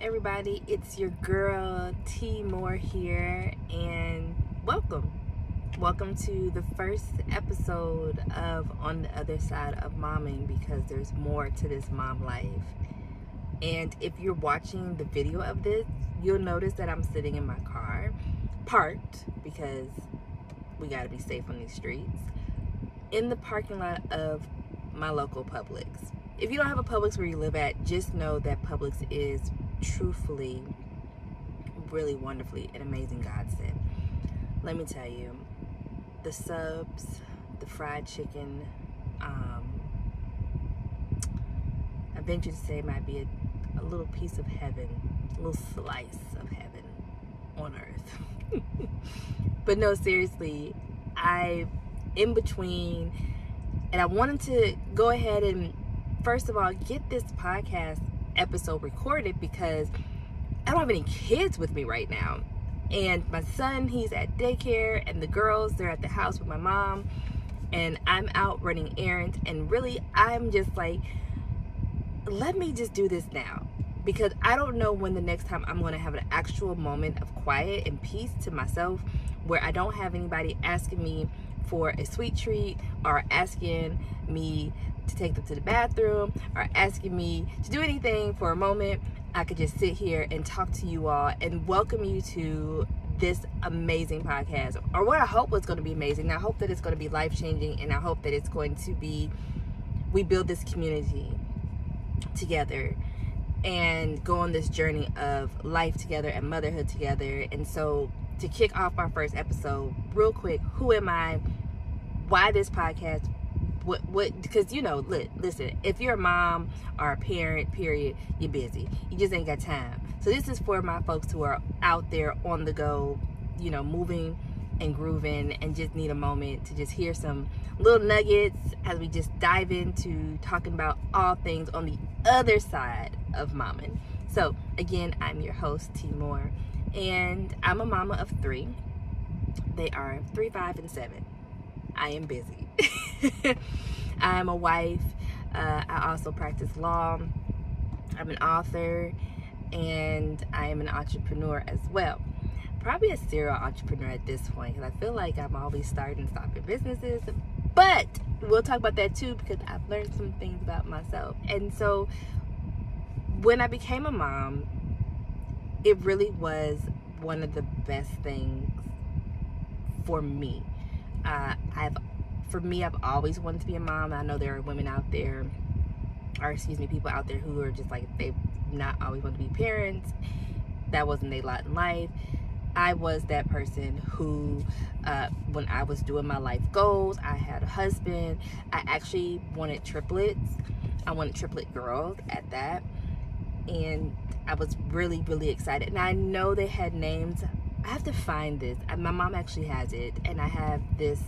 everybody. It's your girl Tee Moore here, and welcome. Welcome to the first episode of On the Other Side of Momming because there's more to this mom life. And if you're watching the video of this, you'll notice that I'm sitting in my car, parked because we got to be safe on these streets, in the parking lot of my local Publix if you don't have a Publix where you live at, just know that Publix is truthfully, really wonderfully an amazing godsend. Let me tell you, the subs, the fried chicken, um, I venture to say might be a, a little piece of heaven, a little slice of heaven on earth. but no, seriously, I, in between, and I wanted to go ahead and first of all, get this podcast episode recorded because I don't have any kids with me right now. And my son, he's at daycare, and the girls, they're at the house with my mom. And I'm out running errands. And really, I'm just like, let me just do this now. Because I don't know when the next time I'm going to have an actual moment of quiet and peace to myself where I don't have anybody asking me for a sweet treat or asking me to take them to the bathroom or asking me to do anything for a moment, I could just sit here and talk to you all and welcome you to this amazing podcast or what I hope was going to be amazing. I hope that it's going to be life changing and I hope that it's going to be, we build this community together and go on this journey of life together and motherhood together. And so, to kick off our first episode, real quick, who am I? Why this podcast? what what because you know li- listen if you're a mom or a parent period you're busy. You just ain't got time. So this is for my folks who are out there on the go you know moving and grooving and just need a moment to just hear some little nuggets as we just dive into talking about all things on the other side of momming. So again i'm your host tee moore and i'm a mama of three. They are three five and seven i am busy I'm a wife. Uh, I also practice law. I'm an author and I am an entrepreneur as well. Probably a serial entrepreneur at this point because I feel like I'm always starting and stopping businesses. But we'll talk about that too because I've learned some things about myself. And so when I became a mom, it really was one of the best things for me. Uh, I've for me, I've always wanted to be a mom. I know there are women out there, or excuse me, people out there who are just like they've not always wanted to be parents. That wasn't their lot in life. I was that person who, uh, when I was doing my life goals, I had a husband. I actually wanted triplets. I wanted triplet girls at that. And I was really, really excited. And I know they had names. I have to find this. My mom actually has it. And I have this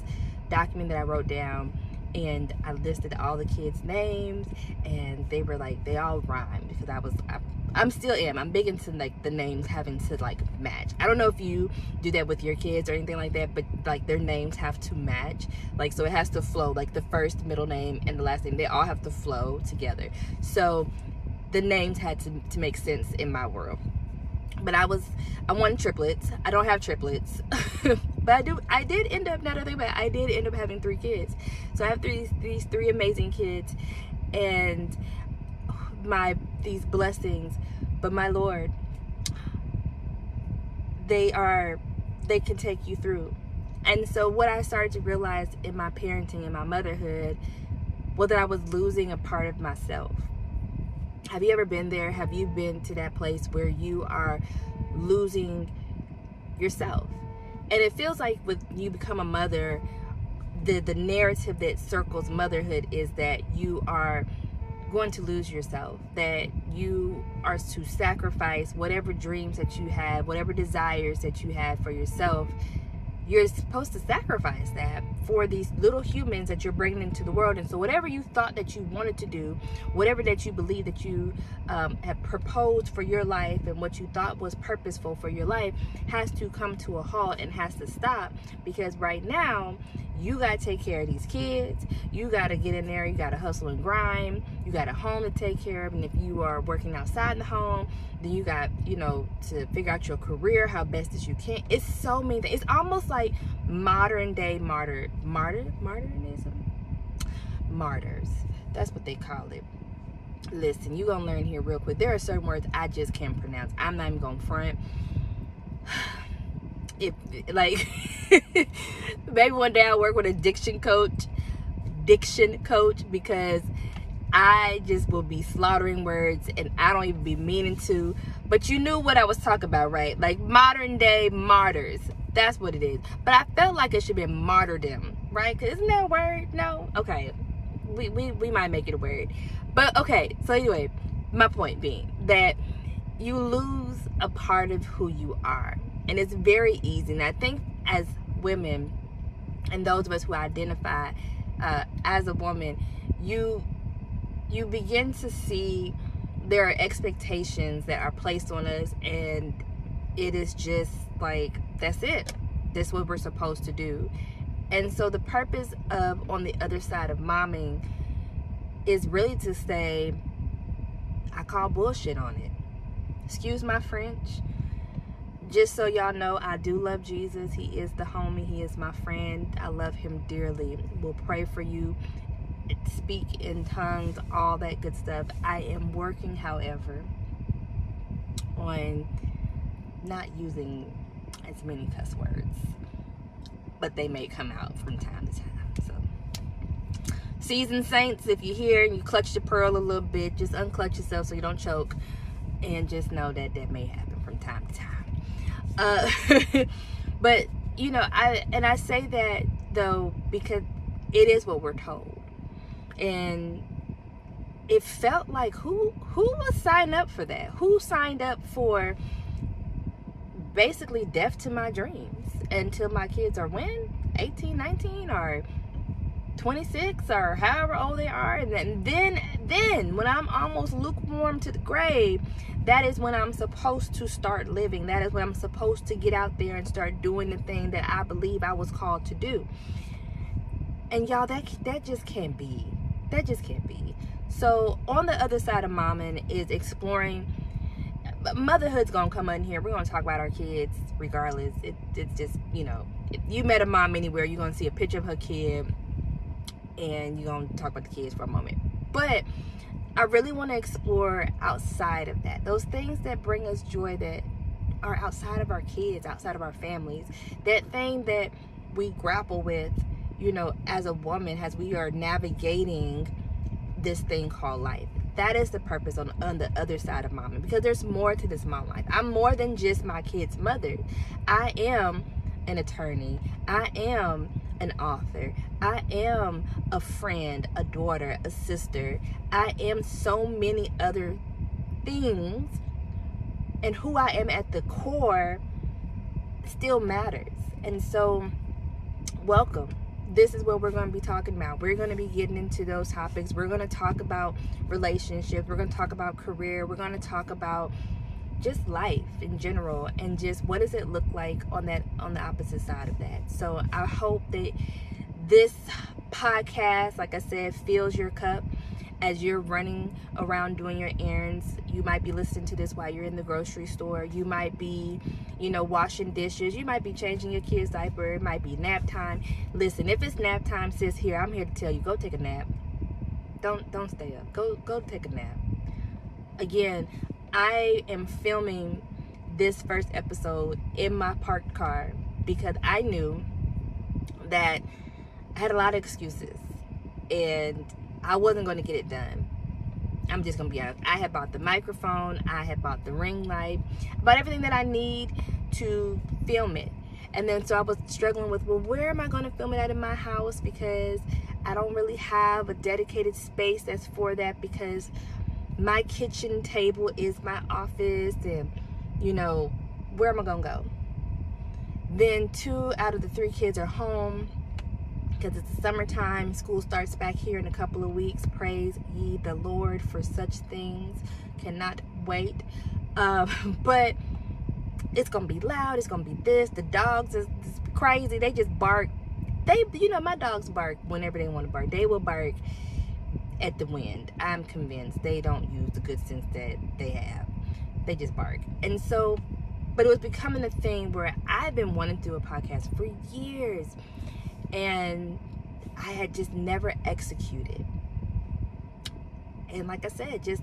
document that I wrote down and I listed all the kids' names and they were like they all rhymed because I was I, I'm still am. I'm big into like the names having to like match. I don't know if you do that with your kids or anything like that but like their names have to match. Like so it has to flow. Like the first middle name and the last name they all have to flow together. So the names had to, to make sense in my world. But I was I wanted triplets. I don't have triplets, but I do. I did end up not only, but I did end up having three kids. So I have three these three amazing kids, and my these blessings. But my Lord, they are they can take you through. And so what I started to realize in my parenting and my motherhood was that I was losing a part of myself have you ever been there? Have you been to that place where you are losing yourself? And it feels like with you become a mother, the the narrative that circles motherhood is that you are going to lose yourself, that you are to sacrifice whatever dreams that you have, whatever desires that you have for yourself you're supposed to sacrifice that for these little humans that you're bringing into the world. And so, whatever you thought that you wanted to do, whatever that you believe that you um, have proposed for your life and what you thought was purposeful for your life, has to come to a halt and has to stop because right now, you got to take care of these kids. You got to get in there. You got to hustle and grind. You got a home to take care of. And if you are working outside the home, then you got you know to figure out your career how best as you can. It's so many things it's almost like modern day martyr martyr martyrism? Martyrs. That's what they call it. Listen you gonna learn here real quick. There are certain words i just can't pronounce. I'm not even gonna front. If like maybe one day i'll work with a diction coach diction coach because I just will be slaughtering words and I don't even be meaning to. But you knew what I was talking about, right? Like modern day martyrs. That's what it is. But I felt like it should be martyrdom, right? Cause isn't that a word? No? Okay. We, we, we might make it a word. But okay, so anyway, my point being that you lose a part of who you are. And it's very easy. And I think as women and those of us who identify uh, as a woman, you you begin to see there are expectations that are placed on us and it is just like that's it. That's what we're supposed to do. And so the purpose of on the other side of momming is really to say i call bullshit on it. Excuse my french. Just so y'all know i do love jesus. He is the homie. He is my friend. I love him dearly. We'll pray for you speak in tongues, all that good stuff. I am working, however, on not using as many cuss words, but they may come out from time to time. So, seasoned saints, if you're here and you clutch your pearl a little bit, just unclutch yourself so you don't choke, and just know that that may happen from time to time. Uh, but you know, I and I say that though because it is what we're told and it felt like who who was signed up for that? Who signed up for basically death to my dreams until my kids are when? 18 19 or 26 or however old they are. And then then then when i'm almost lukewarm to the grave that is when i'm supposed to start living. That is when i'm supposed to get out there and start doing the thing that i believe i was called to do. And y'all that that just can't be that just can't be. So on the other side of momming is exploring motherhood's gonna come in here. We're gonna talk about our kids regardless. It, it's just, you know, if you met a mom anywhere, you're gonna see a picture of her kid and you're gonna talk about the kids for a moment. But I really want to explore outside of that. Those things that bring us joy that are outside of our kids, outside of our families. That thing that we grapple with you know, as a woman, as we are navigating this thing called life. That is the purpose on, on the other side of mom because there's more to this mom life. I'm more than just my kid's mother. I am an attorney. I am an author. I am a friend, a daughter, a sister. I am so many other things. And who I am at the core still matters. And so, welcome this is what we're going to be talking about. We're going to be getting into those topics. We're going to talk about relationships. We're going to talk about career. We're going to talk about just life in general and just what does it look like on that on the opposite side of that. So I hope that this podcast, like I said, fills your cup as you're running around doing your errands. You might be listening to this while you're in the grocery store. You might be, you know, washing dishes. You might be changing your kid's diaper. It might be nap time. Listen, if it's nap time, sis, here, I'm here to tell you, go take a nap. Don't don't stay up. Go go take a nap. Again, I am filming this first episode in my parked car because I knew that I had a lot of excuses and I wasn't going to get it done. I'm just going to be honest. I had bought the microphone, I had bought the ring light, bought everything that I need to film it. And then so I was struggling with, well, where am I going to film it at in my house? Because I don't really have a dedicated space that's for that because my kitchen table is my office and, you know, where am I going to go? Then two out of the three kids are home because it's summertime. School starts back here in a couple of weeks. Praise ye the Lord for such things. Cannot wait. Um, but it's gonna be loud. It's gonna be this. The dogs is crazy. They just bark. They, you know, my dogs bark whenever they want to bark. They will bark at the wind. I'm convinced they don't use the good sense that they have. they just bark. And so, but it was becoming a thing where I've been wanting to do a podcast for years. And I had just never executed. And like I said, just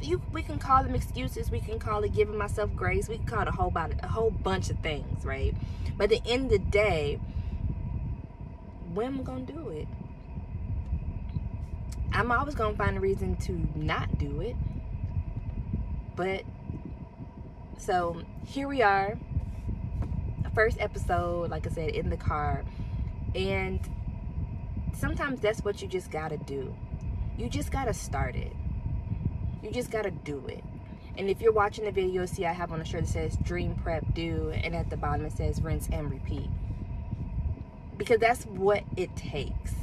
you we can call them excuses, we can call it giving myself grace, we can call it a whole about a whole bunch of things, right? But at the end of the day, when am I gonna do it? I'm always gonna find a reason to not do it. But so here we are. First episode, like I said, in the car. And sometimes that's what you just gotta do. You just gotta start it. You just gotta do it. And if you're watching the video, see I have on a shirt that says dream prep do and at the bottom it says rinse and repeat. Because that's what it takes.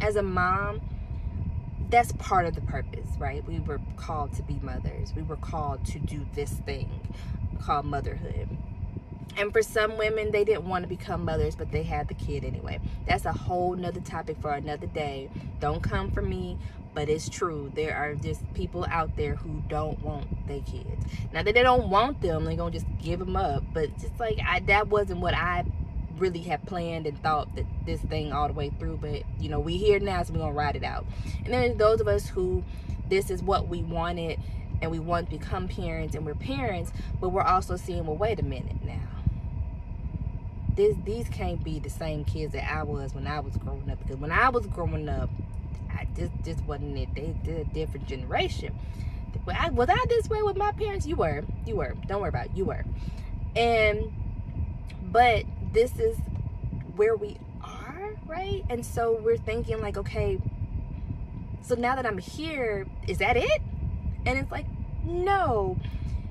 As a mom, that's part of the purpose, right? We were called to be mothers. We were called to do this thing called motherhood. And for some women, they didn't want to become mothers, but they had the kid anyway. That's a whole nother topic for another day. Don't come for me, but it's true. There are just people out there who don't want their kids. Now that they don't want them, they're gonna just give them up. But just like I, that wasn't what I really have planned and thought that this thing all the way through. But you know, we here now, so we're gonna ride it out. And then those of us who this is what we wanted and we want to become parents and we're parents, but we're also seeing, well, wait a minute now this these can't be the same kids that I was when I was growing up because when I was growing up, I just just wasn't it. They did a different generation. I, Was I this way with my parents? You were. You were. Don't worry about it. You were. And but this is where we are, right? And so we're thinking like, okay, so now that I'm here, is that it? And it's like, no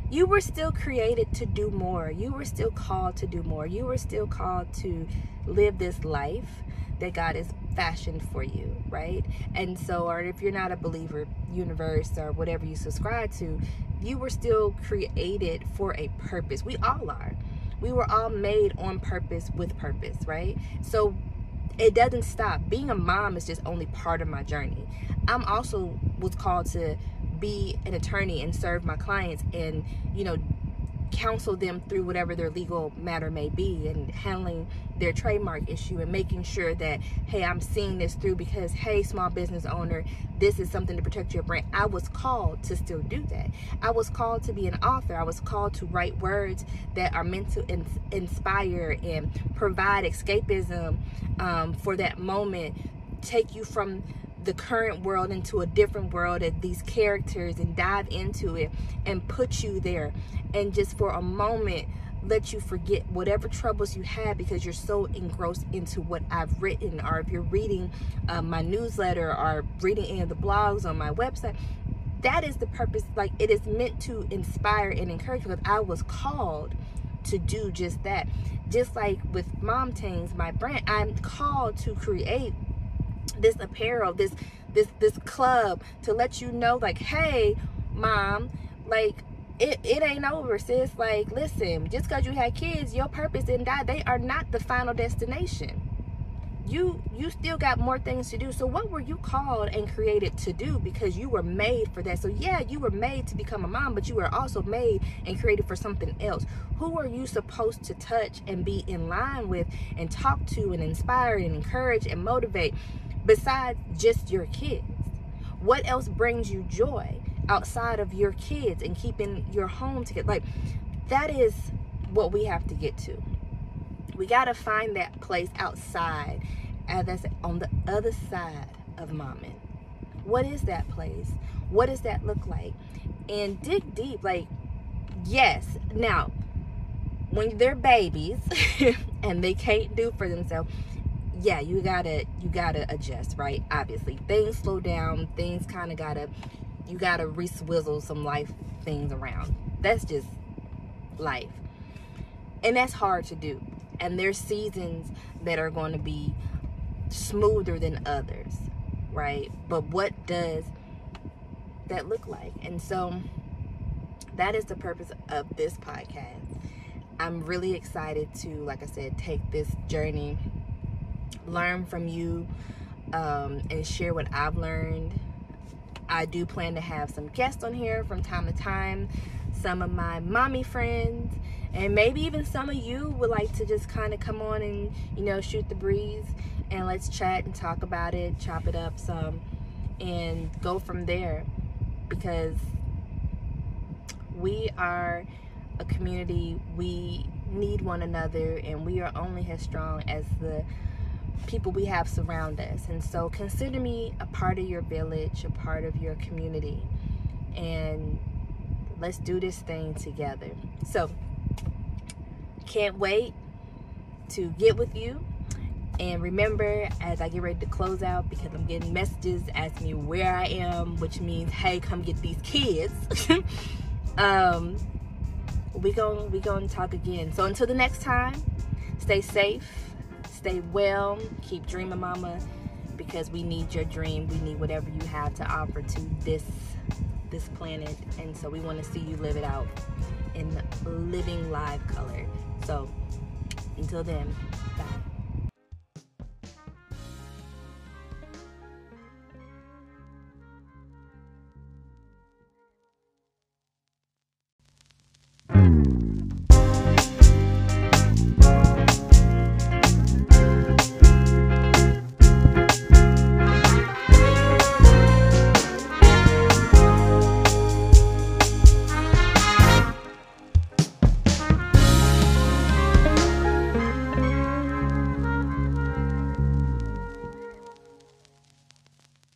you were still created to do more. You were still called to do more. You were still called to live this life that God has fashioned for you, right? And so, or if you're not a believer, universe, or whatever you subscribe to, you were still created for a purpose. We all are. We were all made on purpose with purpose, right? So it doesn't stop. Being a mom is just only part of my journey. I'm also was called to be an attorney and serve my clients and you know counsel them through whatever their legal matter may be and handling their trademark issue and making sure that hey i'm seeing this through because hey small business owner this is something to protect your brand. I was called to still do that. I was called to be an author. I was called to write words that are meant to in- inspire and provide escapism um, for that moment take you from the current world into a different world and these characters and dive into it and put you there and just for a moment let you forget whatever troubles you had because you're so engrossed into what I've written or if you're reading uh, my newsletter or reading any of the blogs on my website that is the purpose like it is meant to inspire and encourage because I was called to do just that. Just like with mom Tings, my brand I'm called to create this apparel this this this club to let you know like hey mom like it, it ain't over sis. Like listen just because you had kids your purpose didn't die they are not the final destination. You you still got more things to do. So what were you called and created to do? Because you were made for that. So yeah you were made to become a mom but you were also made and created for something else. Who are you supposed to touch and be in line with and talk to and inspire and encourage and motivate besides just your kids? What else brings you joy outside of your kids and keeping your home together? Like, that is what we have to get to. We got to find that place outside, and that's on the other side of momming. What is that place? What does that look like? And dig deep. Like, yes, now, when they're babies and they can't do for themselves, yeah you gotta you gotta adjust right? Obviously things slow down things kind of gotta you gotta reswizzle some life things around. That's just life. And that's hard to do. And there's seasons that are going to be smoother than others right? But what does that look like? And so that is the purpose of this podcast. I'm really excited to like i said take this journey learn from you um, and share what I've learned. I do plan to have some guests on here from time to time, some of my mommy friends, and maybe even some of you would like to just kind of come on and, you know, shoot the breeze and let's chat and talk about it, chop it up some, and go from there. Because we are a community, we need one another, and we are only as strong as the people we have surround us. And so consider me a part of your village, a part of your community, and let's do this thing together. So, can't wait to get with you. And remember, as I get ready to close out, because I'm getting messages asking me where I am, which means, hey, come get these kids. um, we going we gonna talk again. So until the next time, stay safe, stay well, keep dreaming, mama, because we need your dream. We need whatever you have to offer to this this planet, and so we want to see you live it out in living live color. So until then.